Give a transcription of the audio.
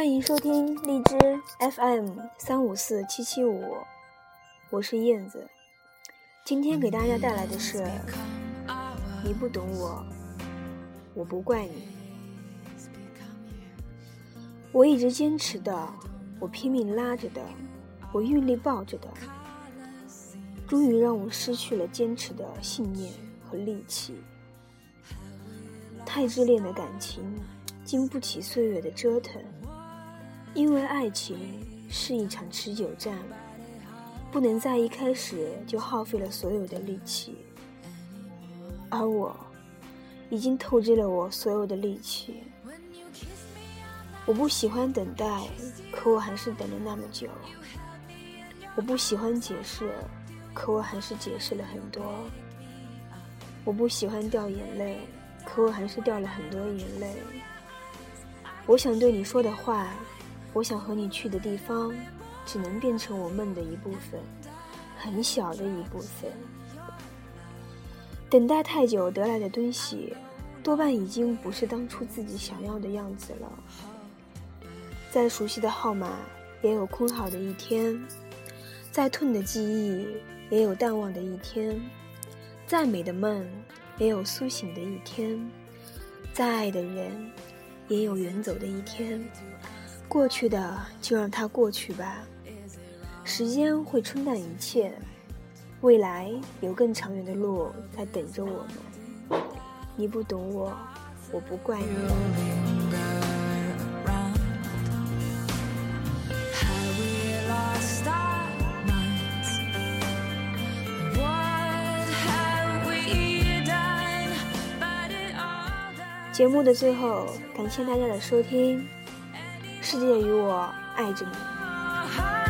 欢迎收听荔枝 FM 三五四七七五，我是燕子。今天给大家带来的是：你不懂我，我不怪你。我一直坚持的，我拼命拉着的，我用力抱着的，终于让我失去了坚持的信念和力气。太自恋的感情，经不起岁月的折腾。因为爱情是一场持久战，不能在一开始就耗费了所有的力气。而我，已经透支了我所有的力气。我不喜欢等待，可我还是等了那么久。我不喜欢解释，可我还是解释了很多。我不喜欢掉眼泪，可我还是掉了很多眼泪。我想对你说的话。我想和你去的地方，只能变成我梦的一部分，很小的一部分。等待太久得来的东西，多半已经不是当初自己想要的样子了。再熟悉的号码，也有空号的一天；再痛的记忆，也有淡忘的一天；再美的梦，也有苏醒的一天；再爱的人，也有远走的一天。过去的就让它过去吧，时间会冲淡一切，未来有更长远的路在等着我们。你不懂我，我不怪你。节目的最后，感谢大家的收听。世界与我爱着你。